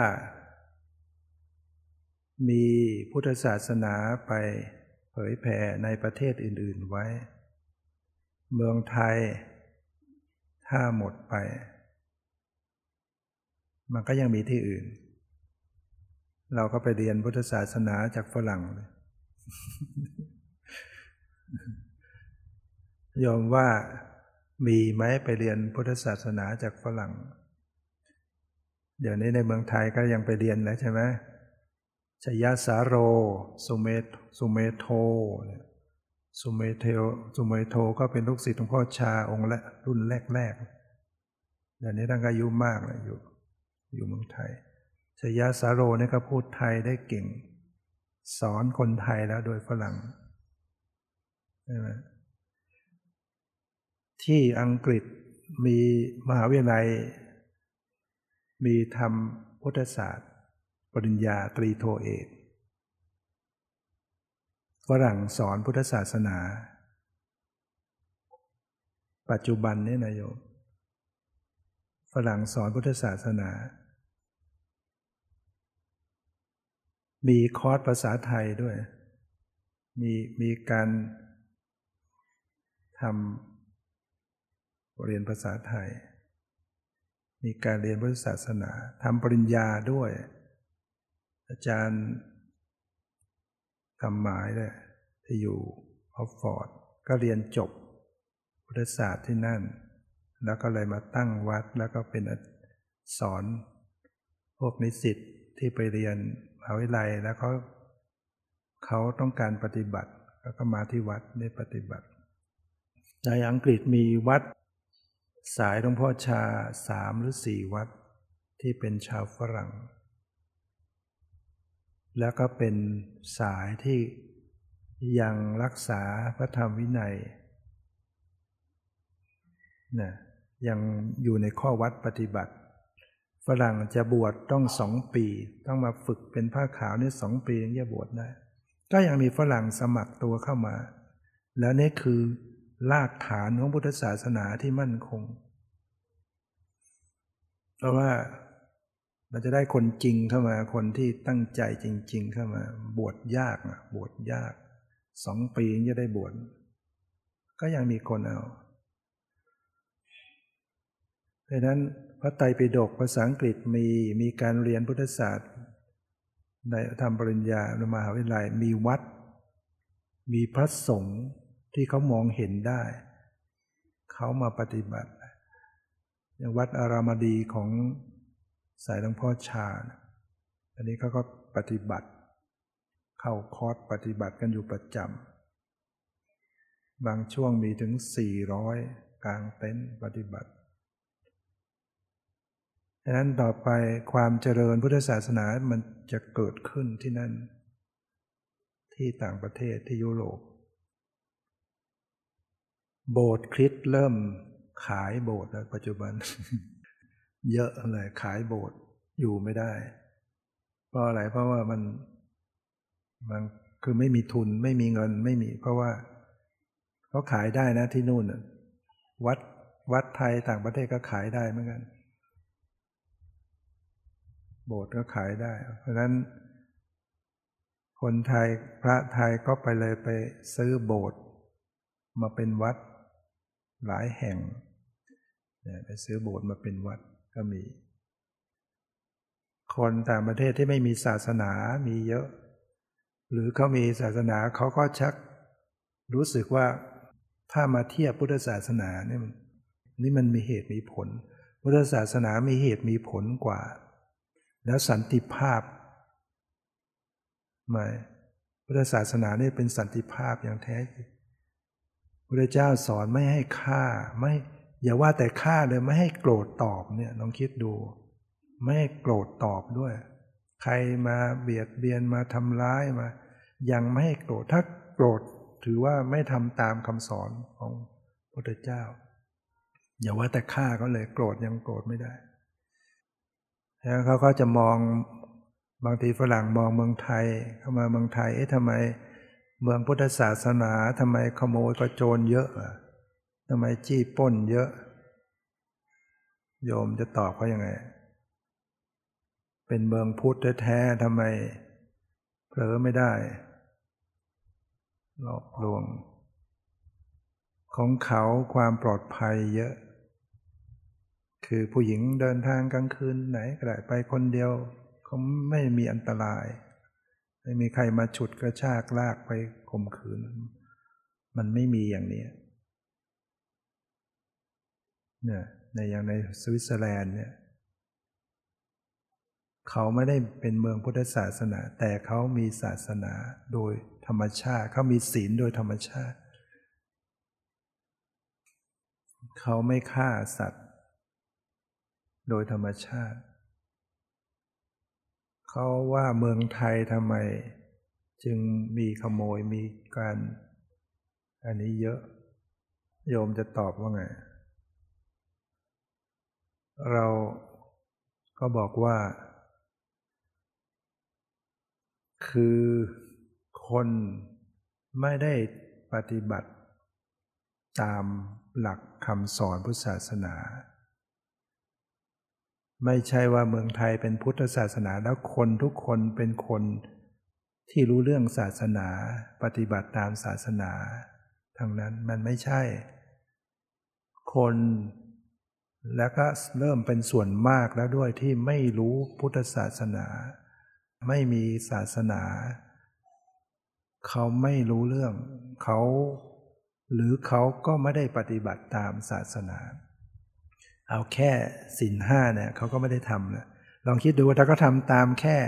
มีพุทธศาสนาไปเผยแผ่ในประเทศอื่น ๆไว้ เมืองไทย ถ้าหมดไป มันก็ยังมีที่อื่น เราก็ไปเรียนพุทธศาสนาจากฝรั่งเลยยอมว่ามีไหมไปเรียนพุทธศาสนาจากฝรั่ง เดี๋ยวนี้ในเมืองไทยก็ยังไปเรียนแล้วใช่ไหม ชยสาโร สุเมธสุเมโธสุเมเธสุเมโธก็เป็นลูกศิษย์หลวงพ่อชาองค์และรุ่นแรกๆเดี๋ยวนี้ท่านอายุมากเลยอยู่ อยู่เมืองไทยชยสาโรนี่ก็พูดไทยได้เก่ง สอนคนไทยแล้วโดยฝรั่งใช่ไหมที่อังกฤษมีมหาวิทยาลัย มีทำพุทธศาสตร์ ปริญญาตรีโทเอกฝรั่งสอนพุทธศาสนา ปัจจุบันนี้นายโยมฝรั่งสอนพุทธศาสนา มีคอร์สภาษาไทยด้วย มีมีการทำเรียนภาษาไทย มีการเรียนพุทธศาสนาทำปริญญาด้วย อาจารย์คำหมายเลยที่อยู่ออฟฟอร์ดก็เรียนจบพุทธศาสตร์ที่นั่น แล้วก็เลยมาตั้งวัดแล้วก็เป็นสอนพวกนิสิตที่ไปเรียนมหาวิทยาลัยแล้วเขาเขาต้องการปฏิบัติแล้วก็มาที่วัดได้ปฏิบัติ ในอังกฤษมีวัดสายหลวงพ่อชาสามหรือสี่วัดที่เป็นชาวฝรั่ง แล้วก็เป็นสายที่ยังรักษาพระธรรมวินัยนะยังอยู่ในข้อวัดปฏิบัติ ฝรั่งจะบวชต้องสองปี ต้องมาฝึกเป็นผ้าขาวนี่สองปีถึงจะบวชได้ ก็ยังมีฝรั่งสมัครตัวเข้ามา แล้วนี่คือรากฐานของพุทธศาสนาที่มั่นคง เพราะว่า เราจะได้คนจริงเข้ามาคนที่ตั้งใจจริง ๆ เข้ามาบวชยากนะบวชยากสองปีจะได้บวชก็ยังมีคนเอาดังนั้นพระไตรปิฎกภาษาอังกฤษมีมีการเรียนพุทธศาสตร์ในธรรมปริญญาในมหาวิทยาลัยมีวัด มีพระสงฆ์ที่เขามองเห็นได้ เขามาปฏิบัติอย่างวัดอารามดีของ สายหลวงพ่อชาอันนี้เขาก็ปฏิบัติ เข้าคอร์สปฏิบัติกันอยู่ประจำ บางช่วงมีถึง 400 กลางเต็นท์ปฏิบัติดังนั้นต่อไปความเจริญพุทธศาสนามันจะเกิดขึ้นที่นั่น ที่ต่างประเทศที่ยุโรป โบสถ์คริสต์เริ่มขายโบสถ์แล้วปัจจุบัน เยอะเลยขายโบสถ์อยู่ไม่ได้ เพราะอะไรเพราะว่ามันมันคือไม่มีทุนไม่มีเงินไม่มี เพราะว่าเขาขายได้นะที่นู่นวัดวัดไทยต่างประเทศก็ขายได้เหมือนกัน โบสถ์ก็ขายได้ เพราะฉะนั้น คนไทยพระไทยก็ไปเลยไปซื้อโบสถ์มาเป็นวัดหลายแห่งไปซื้อโบสถ์มาเป็นวัด ก็มี คนต่างประเทศที่ไม่มีศาสนามีเยอะ หรือเขามีศาสนาเขาก็ชัก รู้สึกว่าถ้ามาเทียบพุทธศาสนาเนี่ยนี่มันมีเหตุมีผล พุทธศาสนามีเหตุมีผลกว่า แล้วสันติภาพไม่พุทธศาสนาเนี่ยเป็นสันติภาพอย่างแท้จริงพระเจ้าสอนไม่ให้ฆ่าไม่ อย่าว่าแต่ฆ่าเลยไม่ให้โกรธตอบเนี่ยลองคิดดู ไม่ให้โกรธตอบด้วย ใครมาเบียดเบียนมาทำร้ายมา ยังไม่ให้โกรธถ้าโกรธถือว่าไม่ทำตามคำสอนของพระเจ้า อย่าว่าแต่ฆ่าก็เลยโกรธยังโกรธไม่ได้แล้วเขาก็จะมองบางทีฝรั่งมองเมืองไทยเข้ามาเมืองไทยเอ๊ะทำไม เมืองพุทธศาสนาทำไมขโมยกระโจนเยอะ ทำไมจี้ป้นเยอะ โยมจะตอบเขายังไง เป็นเมืองพุทธแท้ๆทำไมเผลอไม่ได้หลอกลวง ของเขาความปลอดภัยเยอะ คือผู้หญิงเดินทางกลางคืนไหนก็ได้ไปคนเดียวเขาไม่มีอันตราย ไม่มีใครมาฉุดกระชากลากไปข่มขืน มันไม่มีอย่างนี้ เนี่ยในอย่างในสวิตเซอร์แลนด์เนี่ยเขาไม่ได้เป็นเมืองพุทธศาสนา แต่เขามีศาสนาโดยธรรมชาติ เขามีศีลโดยธรรมชาติ เขาไม่ฆ่าสัตว์ โดยธรรมชาติ เขาว่าเมืองไทยทำไม จึงมีขโมยมีการ อันนี้เยอะ โยมจะตอบว่าไง เราก็บอกว่า คือคนไม่ได้ปฏิบัติ ตามหลักคำสอนพุทธศาสนา ไม่ใช่ว่าเมืองไทยเป็นพุทธศาสนาแล้วคนทุกคนเป็นคนที่รู้เรื่องศาสนา ปฏิบัติตามศาสนาทั้งนั้นมันไม่ใช่คคน แล้วก็เริ่มเป็นส่วนมากแล้วด้วยที่ไม่รู้พุทธศาสนา ไม่มีศาสนา เขาไม่รู้เรื่อง เขาหรือเขาก็ไม่ได้ปฏิบัติตามศาสนา เอาแค่สินห้าเนี่ยเขาก็ไม่ได้ทำนะลองคิดดูถ้าเขาทำตามแค่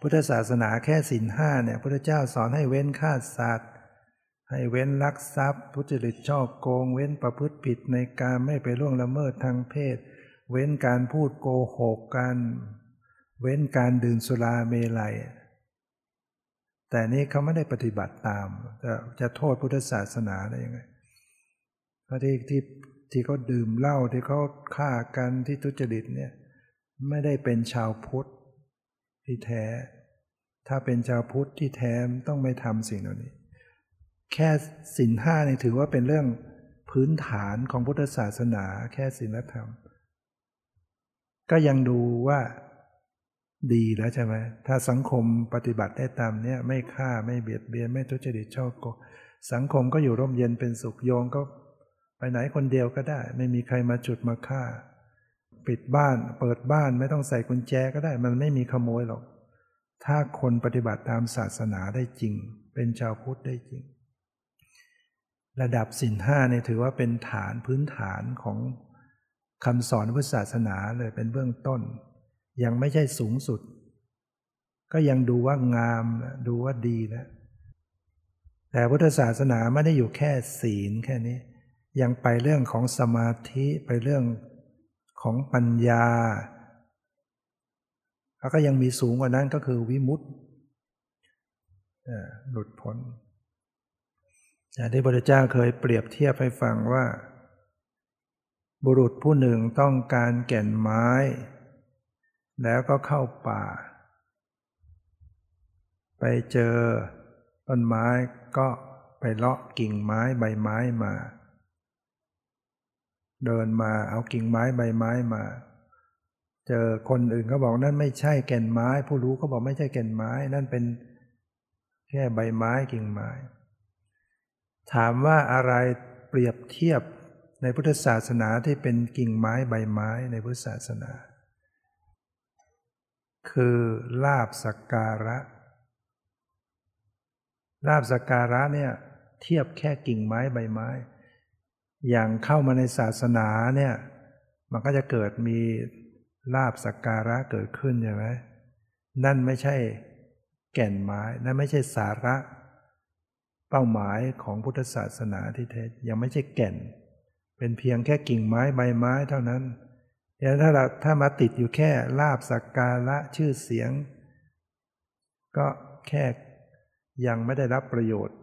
พุทธศาสนาแค่สินห้าเนี่ยพระเจ้าสอนให้เว้นฆ่าสัตว์ ให้เว้นลักทรัพย์ ทุจริตช่อโกง เว้นประพฤติผิดในการไม่ไปล่วงละเมิดทางเพศ เว้นการพูดโกหกกัน เว้นการดื่มสุราเมลัย แต่นี้เขาไม่ได้ปฏิบัติตาม จะจะโทษพุทธศาสนาได้ยังไงเพราะที่ที่ที่เขาดื่มเหล้าที่เขาฆ่ากันที่ทุจริตเนี่ยไม่ได้เป็นชาวพุทธที่แท้ ถ้าเป็นชาวพุทธที่แท้ต้องไม่ทำสิ่งเหล่านี้ แค่สินห้าเนี่ยถือว่าเป็นเรื่องพื้นฐานของพุทธศาสนา แค่ศีลธรรม ก็ยังดูว่าดีแล้วใช่ไหมถ้าสังคมปฏิบัติได้ตามเนี้ยไม่ฆ่าไม่เบียดเบียนไม่ทุจริตชอบโกสังคมก็อยู่ร่มเย็นเป็นสุขโยงก็ไปไหนคนเดียวก็ได้ ไม่มีใครมาจุดมาฆ่า ปิดบ้านเปิดบ้านไม่ต้องใส่กุญแจก็ได้ มันไม่มีขโมยหรอก ถ้าคนปฏิบัติตามศาสนาได้จริง เป็นชาวพุทธได้จริง ระดับสินห้าเนี่ยถือว่าเป็นฐานพื้นฐานของคำสอนพุทธศาสนาเลยเป็นเบื้องต้น ยังไม่ใช่สูงสุด ก็ยังดูว่างามดูว่าดีแล้วแต่พุทธศาสนาไม่ได้อยู่แค่ศีลแค่นี้ ยังไปเรื่องของสมาธิไปเรื่องของปัญญา แล้วก็ยังมีสูงกว่านั้นก็คือวิมุตติหลุดพ้น ที่พระเจ้าเคยเปรียบเทียบให้ฟังว่า บุรุษผู้หนึ่งต้องการแก่นไม้ แล้วก็เข้าป่า ไปเจอต้นไม้ก็ไปเลาะกิ่งไม้ใบไม้มา เดินมาเอากิ่งไม้ใบไม้มา เจอคนอื่นเขาบอกนั่นไม่ใช่แก่นไม้ ผู้รู้เขาบอกไม่ใช่แก่นไม้ นั่นเป็นแค่ใบไม้กิ่งไม้ ถามว่าอะไรเปรียบเทียบในพุทธศาสนาที่เป็นกิ่งไม้ใบไม้ในพุทธศาสนา คือลาบสักการะ ลาบสักการะเนี่ยเทียบแค่กิ่งไม้ใบไม้ อย่างเข้ามาในศาสนาเนี่ยมันก็จะเกิดมีลาบสักการะเกิดขึ้นใช่ไหมนั่นไม่ใช่แก่นไม้ นั่นไม่ใช่สาระ เป้าหมายของพุทธศาสนาที่แท้ยังไม่ใช่แก่น เป็นเพียงแค่กิ่งไม้ใบไม้เท่านั้นอย่างถ้าเราถ้ามาติดอยู่แค่ลาบสักการะชื่อเสียง ก็แค่ยังไม่ได้รับประโยชน์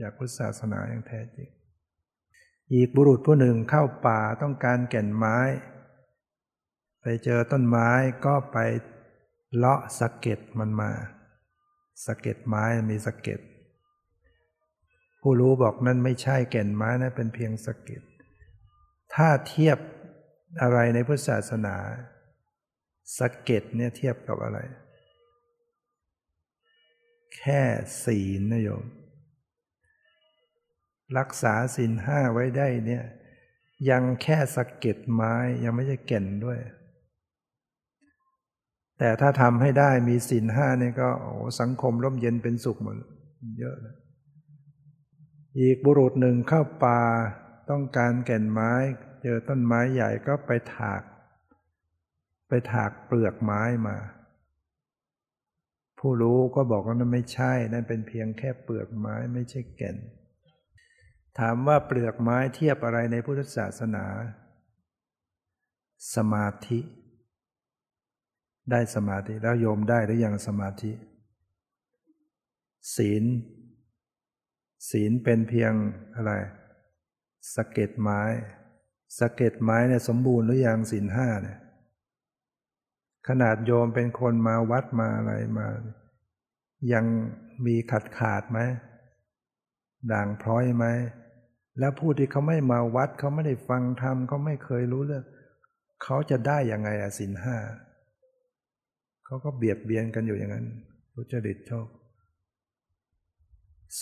จากพุทธศาสนาอย่างแท้จริง อีกบุรุษผู้หนึ่งเข้าป่าต้องการแก่นไม้ ไปเจอต้นไม้ก็ไปเลาะสะเก็ดมันมาสะเก็ดไม้มีสะเก็ด ผู้รู้บอกนั่นไม่ใช่แก่นไม้นะเป็นเพียงสกิดถ้าเทียบอะไรในพุทธศาสนาสะเก็ดเนี่ยเทียบกับอะไร แค่ศีลนะโยม รักษาศีลห้าไว้ได้เนี่ย ยังแค่สะเก็ดไม้ยังไม่ใช่แก่นด้วย แต่ถ้าทำให้ได้มีศีลห้าเนี่ยก็โอ้สังคมร่มเย็นเป็นสุขหมดเยอะเลย อีกบุรุษหนึ่งเข้าป่าต้องการแก่นไม้ เจอต้นไม้ใหญ่ก็ไปถาก ไปถากเปลือกไม้มา ผู้รู้ก็บอกว่านั่นไม่ใช่ นั่นเป็นเพียงแค่เปลือกไม้ไม่ใช่แก่น ถามว่าเปลือกไม้เทียบอะไรในพุทธศาสนา สมาธิ ได้สมาธิแล้วโยมได้หรือยังสมาธิ ศีล ศีลเป็นเพียงอะไรสะเก็ดไม้สะเก็ดไม้เนี่ยสมบูรณ์หรือยังศีลห้าเนี่ยขนาดโยมเป็นคนมาวัดมาอะไรมา ยังมีขาดขาดไหมด่างพร้อยไหมแล้วผู้ที่เขาไม่มาวัดเขาไม่ได้ฟังธรรมเขาไม่เคยรู้เรื่องเขาจะได้ยังไงอะศีลห้าเขาก็เบียดเบียนกันอยู่อย่างนั้นพุจริตโชค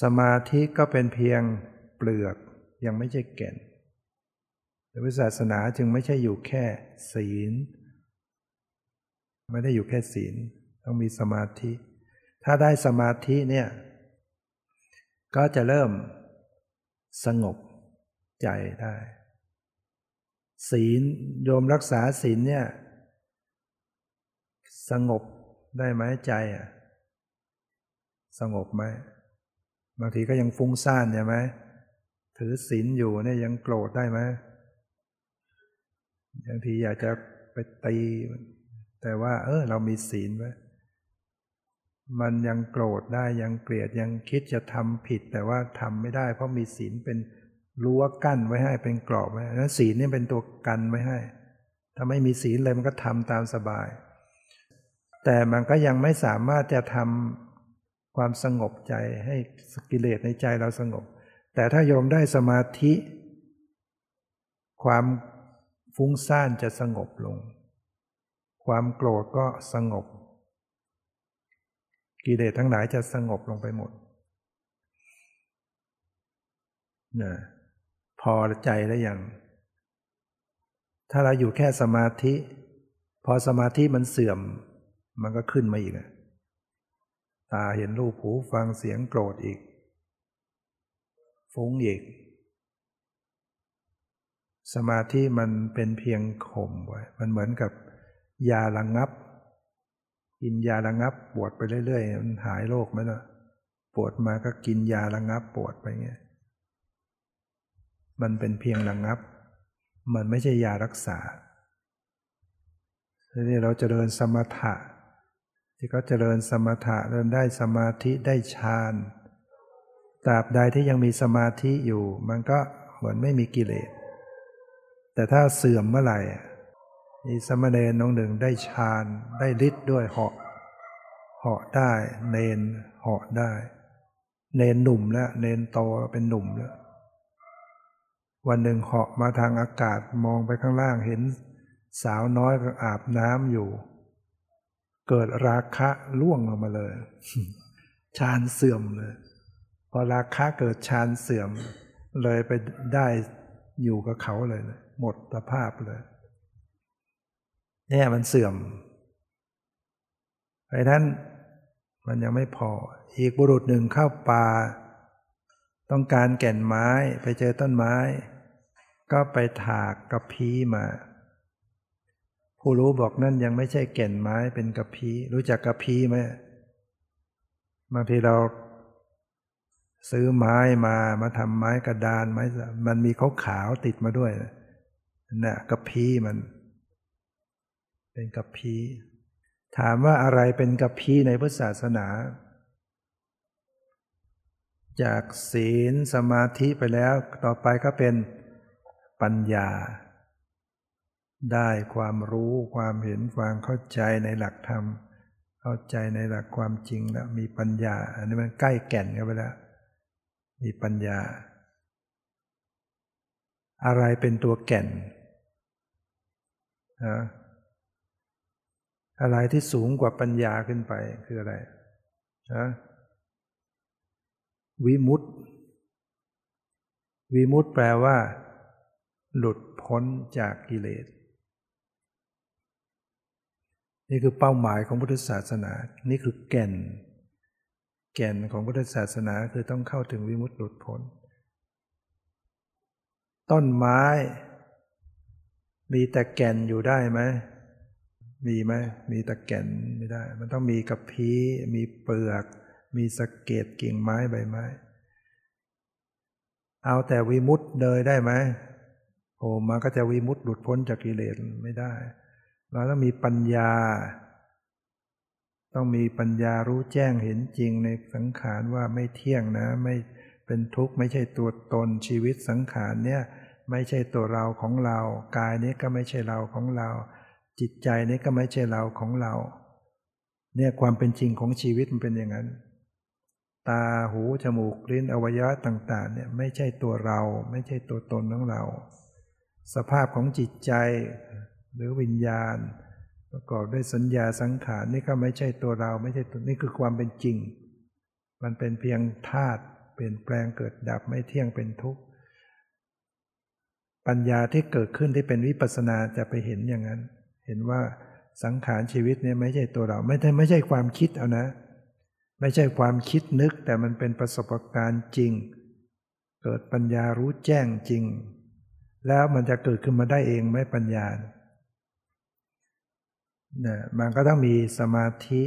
สมาธิก็เป็นเพียงเปลือกยังไม่ใช่แก่นพุทธศาสนาจึงไม่ใช่อยู่แค่ศีล ไม่ได้อยู่แค่ศีล ต้องมีสมาธิ ถ้าได้สมาธิเนี่ย ก็จะเริ่มสงบใจได้ ศีลโยมรักษาศีลเนี่ย สงบได้ไหมใจอะ สงบไหม บางทีก็ยังฟุ้งซ่านใช่ไหมถือศีลอยู่เนี่ยยังโกรธได้ไหมบางทีอยากจะไปตี แต่ว่า เออ เรามีศีลไว้มันยังโกรธได้ยังเกลียดยังคิดจะทำผิด แต่ว่าทำไม่ได้ เพราะมีศีลเป็นรั้วกั้นไว้ให้เป็นกรอบไว้นั้นศีลนี่เป็นตัวกันไว้ให้ ถ้าไม่มีศีลเลยมันก็ทำตามสบาย แต่มันก็ยังไม่สามารถจะทำ ความสงบใจให้กิเลสในใจเราสงบ แต่ถ้าโยมได้สมาธิ ความฟุ้งซ่านจะสงบลง ความโกรธก็สงบ กิเลสทั้งหลายจะสงบลงไปหมดนะพอใจแล้วยัง ถ้าเราอยู่แค่สมาธิ พอสมาธิมันเสื่อม มันก็ขึ้นมาอีก ตาเห็นรูปหูฟังเสียงโกรธอีก ฟุ้งอีก สมาธิมันเป็นเพียงข่มไว้มันเหมือนกับ ยาระงงับ กินยาระงงับปวดไปเรื่อยๆ มันหายโรคไหมล่ะปวดมาก็กินยาระงงับปวดไปเงี้ยมันเป็นเพียงระงงับ มันไม่ใช่ยารักษาทีนี้เราจะเดินสมถะ ที่เขาเจริญสมถะเดินได้สมาธิได้ฌานตราบใดที่ยังมีสมาธิอยู่ มันก็เหมือนไม่มีกิเลส แต่ถ้าเสื่อมเมื่อไหร่มีสมณเณรน้องหนึ่งได้ฌานได้ฤทธิ์ด้วยเหาะเหาะได้ เนนเหาะได้ เนนหนุ่มแล้วเนนโตเป็นหนุ่มแล้ววันหนึ่งเหาะมาทางอากาศมองไปข้างล่างเห็นสาวน้อยก็อาบน้ำอยู่ เกิดราคะล่วงลงมาเลยฌานเสื่อมเลย พอราคะเกิดฌานเสื่อม เลยไปได้อยู่กับเขาเลยนะหมดสภาพเลย เนี่ยมันเสื่อมไอ้นั้นมันยังไม่พอ อีกบุรุษหนึ่งเข้าป่า ต้องการแก่นไม้ไปเจอต้นไม้ ก็ไปถากกระพี้มา ผู้รู้บอกนั่นยังไม่ใช่แก่นไม้เป็นกระพี้รู้จักกระพี้ไหมบางทีเราซื้อไม้มามาทำไม้กระดานไม้มันมีขาวขาวติดมาด้วยนะ่ะกระพี้มัน เป็นกระพี้ถามว่าอะไรเป็นกระพี้ในพุทธศาสนา จากศีลสมาธิไปแล้วต่อไปก็เป็นปัญญา ได้ความรู้ความเห็นความเข้าใจในหลักธรรม เข้าใจในหลักความจริงแล้วมีปัญญา อันนี้มันใกล้แก่นกันไปแล้ว มีปัญญา อะไรเป็นตัวแก่นนะอะไรที่สูงกว่าปัญญาขึ้นไปคืออะไรนะวิมุตติวิมุตติแปลว่า หลุดพ้นจากกิเลส นี่คือเป้าหมายของพุทธศาสนา นี่คือแก่น แก่นของพุทธศาสนาคือต้องเข้าถึงวิมุตติหลุดพ้น ต้นไม้ มีแต่แก่นอยู่ได้ไหม มีไหม มีแต่แก่นไม่ได้ มันต้องมีกับพีมีเปลือก มีสะเก็ดกิ่งไม้ใบไม้ เอาแต่วิมุตต์เลยได้ไหมโอ้มาก็จะวิมุตต์หลุดพ้นจากกิเลสไม่ได้ เราต้องมีปัญญา ต้องมีปัญญารู้แจ้งเห็นจริงในสังขารว่าไม่เที่ยงนะไม่เป็นทุกข์ไม่ใช่ตัวตนชีวิตสังขารเนี่ยไม่ใช่ตัวเราของเรา กายนี้ก็ไม่ใช่เราของเรา จิตใจนี้ก็ไม่ใช่เราของเรา เนี่ยความเป็นจริงของชีวิตมันเป็นอย่างนั้น ตาหูจมูกลิ้นอวัยวะต่างๆเนี่ยไม่ใช่ตัวเรา ไม่ใช่ตัวตนของเรา สภาพของจิตใจ หรือวิญญาณ ประกอบด้วยสัญญาสังขารนี่ก็ไม่ใช่ตัวเราไม่ใช่ตัวนี่คือความเป็นจริง มันเป็นเพียงธาตุเปลี่ยนแปลงเกิดดับไม่เที่ยงเป็นทุกข์ปัญญาที่เกิดขึ้นที่เป็นวิปัสสนาจะไปเห็นอย่างนั้น เห็นว่าสังขารชีวิตเนี่ยไม่ใช่ตัวเรา ไม่ใช่ไม่ใช่ความคิดเอานะ ไม่ใช่ความคิดนึกแต่มันเป็นประสบการณ์จริง เกิดปัญญารู้แจ้งจริง แล้วมันจะเกิดขึ้นมาได้เองไหมปัญญา นี่ยมันก็ต้องมีสมาธิ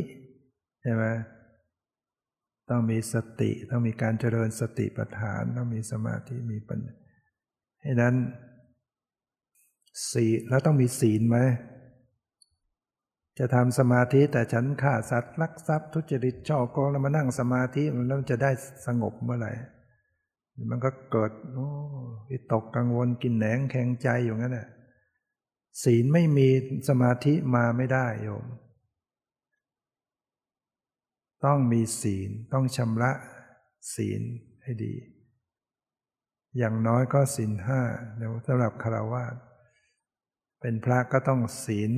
ใช่ไหมต้องมีสติ ต้องมีการเจริญสติปัฏฐาน ต้องมีสมาธิมีปัญญาให้นั้นศีแล้วต้องมีศีลไหมจะทำสมาธิแต่ฉันฆ่าสัตว์ลักทรัพย์ทุจริตช่อโกงแล้วมานั่งสมาธิมันแล้วจะได้สงบเมื่อไหร่มันก็เกิดโอ้วิตกกังวลกินแหนงแข็งใจอยู่งั้นแหละ ศีลไม่มีสมาธิมาไม่ได้โยม ต้องมีศีลต้องชำระศีลให้ดี อย่างน้อยก็ศีลห้าเนี่ยสำหรับคารวะเป็นพระก็ต้องศีล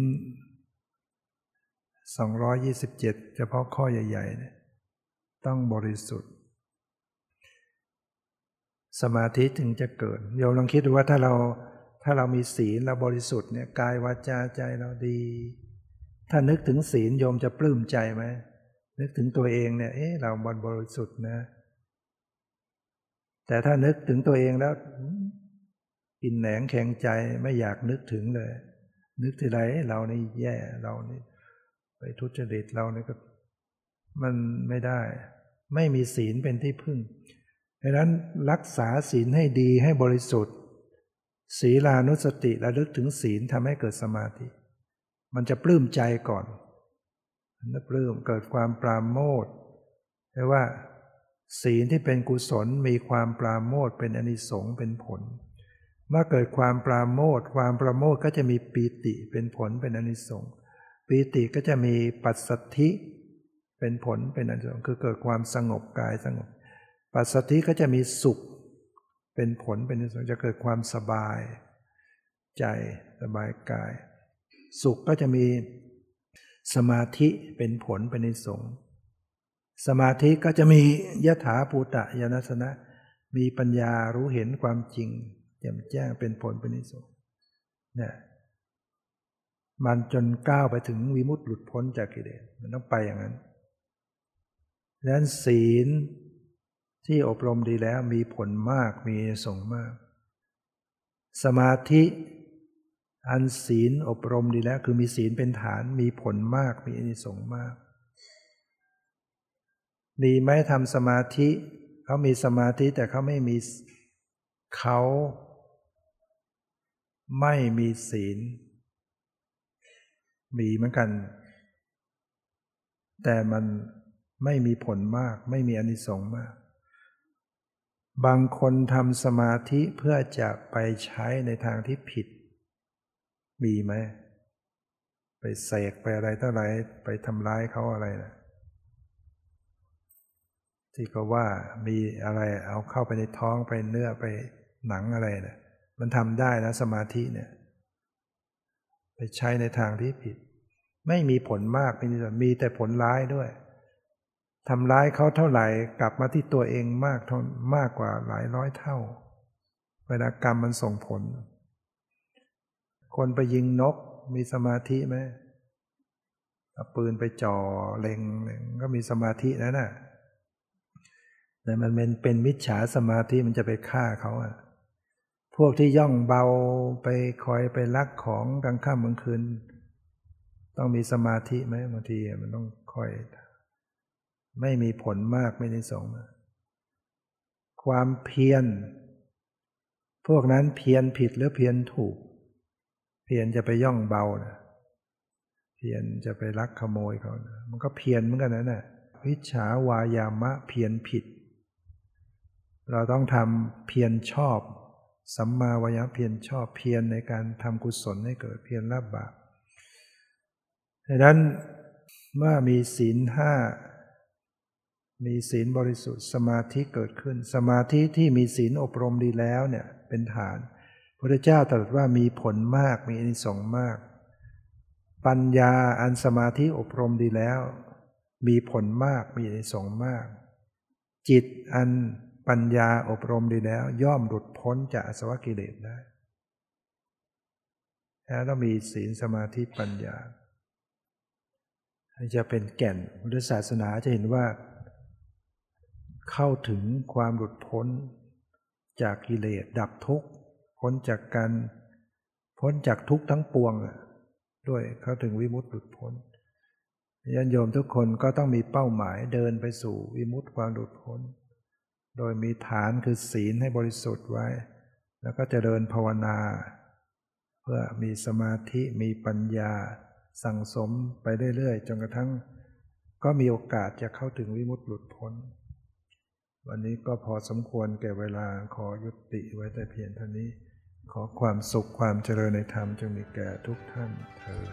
227 เฉพาะข้อใหญ่ๆเนี่ยต้องบริสุทธิ์ สมาธิถึงจะเกิดโยมลองคิดดูว่าถ้าเรา ถ้าเรามีศีลเราบริสุทธิ์เนี่ยกายวาจาใจเราดี ถ้านึกถึงศีลโยมจะปลื้มใจไหมนึกถึงตัวเองเนี่ยเอ๊ะเราบบริสุทธิ์นะ แต่ถ้านึกถึงตัวเองแล้วกินแหนงแข็งใจไม่อยากนึกถึงเลย นึกทีไรเรานี่แย่เรานี่ ไปทุจริตเรานี่ก็ มันไม่ได้ ไม่มีศีลเป็นที่พึ่งดังนั้นรักษาศีลให้ดีให้บริสุทธิ์ ศีลานุสติระลึกถึงศีลทำให้เกิดสมาธิ มันจะปลื้มใจก่อนมันปลื้มเกิดความปราโมทแปลว่า ศีลที่เป็นกุศลมีความปราโมทเป็นอนิสงส์เป็นผล เมื่อเกิดความปราโมทความปราโมทก็จะมีปีติเป็นผลเป็นอนิสงส์ปีติก็จะมีปัสสัทธิเป็นผลเป็นอนิสงส์คือเกิดความสงบกายสงบ ปัสสัทธิก็จะมีสุข เป็นผลเป็นอนิสงส์จะเกิดความสบายใจสบายกาย สุขก็จะมีสมาธิเป็นผลเป็นนิสงสมาธิก็จะมียถาภูตะยานัสนะ มีปัญญารู้เห็นความจริงแจ่มแจ้งเป็นผลเป็นนิสงเนี่ยมันจนก้าวไปถึงวิมุตติหลุดพ้นจากกิเลสมันต้องไปอย่างนั้นดังนั้นศีล ที่อบรมดีแล้วมีผลมากมีส่งมาก สมาธิอันศีลอบรมดีแล้ว คือมีศีลเป็นฐานมีผลมากมีอนิสงส์มาก มีไหมทำสมาธิเขามีสมาธิแต่เขาไม่มีเขาไม่มีศีล มีเหมือนกัน แต่มันไม่มีผลมาก ไม่มีอนิสงส์มาก บางคนทำสมาธิเพื่อจะไปใช้ในทางที่ผิด มีไหม ไปเสกไปอะไรเท่าไรไปทำร้ายเขาอะไรนะที่ก็ว่ามีอะไรเอาเข้าไปในท้องไปเนื้อไปหนังอะไรนะมันทำได้นะสมาธิเนี่ย ไปใช้ในทางที่ผิด ไม่มีผลมากมีมีแต่ผลร้ายด้วย ทำร้ายเขาเท่าไหร่กลับมาที่ตัวเองมากทมากกว่าหลายร้อยเท่า เวลากรรมมันส่งผล คนไปยิงนกมีสมาธิไหมเอาปืนไปจ่อเล็งก็มีสมาธิแล้วนะ่ะแต่มันเป็นเป็นมิจฉาสมาธิมันจะไปฆ่าเขาอะพวกที่ย่องเบาไปคอยไปลักของกลางค่ำกลางคืน ต้องมีสมาธิไหมบางทีมันต้องคอย ไม่มีผลมากไม่ได้ส่งความเพียร พวกนั้นเพียรผิดหรือเพียรถูก เพียรจะไปย่องเบานะเพียรจะไปลักขโมยเขานะมันก็เพียรเหมือนกันนะนะ่ะวิชาวายามะเพียรผิด เราต้องทำเพียรชอบ สัมมาวายามเพียรชอบเพียรในการทำกุศลให้เกิดเพียรละบาปดังนั้นเมื่อมีศีลห้า มีศีลบริสุทธิ์สมาธิเกิดขึ้น สมาธิที่มีศีลอบรมดีแล้วเนี่ยเป็นฐานพระเจ้าตรัสว่ามีผลมากมีอนิสงส์มาก ปัญญาอันสมาธิอบรมดีแล้ว มีผลมากมีอนิสงส์มาก จิตอันปัญญาอบรมดีแล้ว ย่อมหลุดพ้นจากอสวกิเลสได้แล้วต้องมีศีลสมาธิปัญญาจะเป็นแก่นพุทธศาสนาจะเห็นว่า เข้าถึงความหลุดพ้น จากกิเลสดับทุกข์ พ้นจากการพ้นจากทุกข์ทั้งปวงด้วยเข้าถึงวิมุตติหลุดพ้นญาณโยมทุกคนก็ต้องมีเป้าหมายเดินไปสู่วิมุตติความหลุดพ้น โดยมีฐานคือศีลให้บริสุทธิ์ไว้ แล้วก็จะเดินภาวนา เพื่อมีสมาธิมีปัญญา สั่งสมไปเรื่อยๆจนกระทั่ง ก็มีโอกาสจะเข้าถึงวิมุตติหลุดพ้น วันนี้ก็พอสมควรแก่เวลาขอยุติไว้แต่เพียงเท่านี้ ขอความสุขความเจริญในธรรมจงมีแก่ทุกท่านเธอ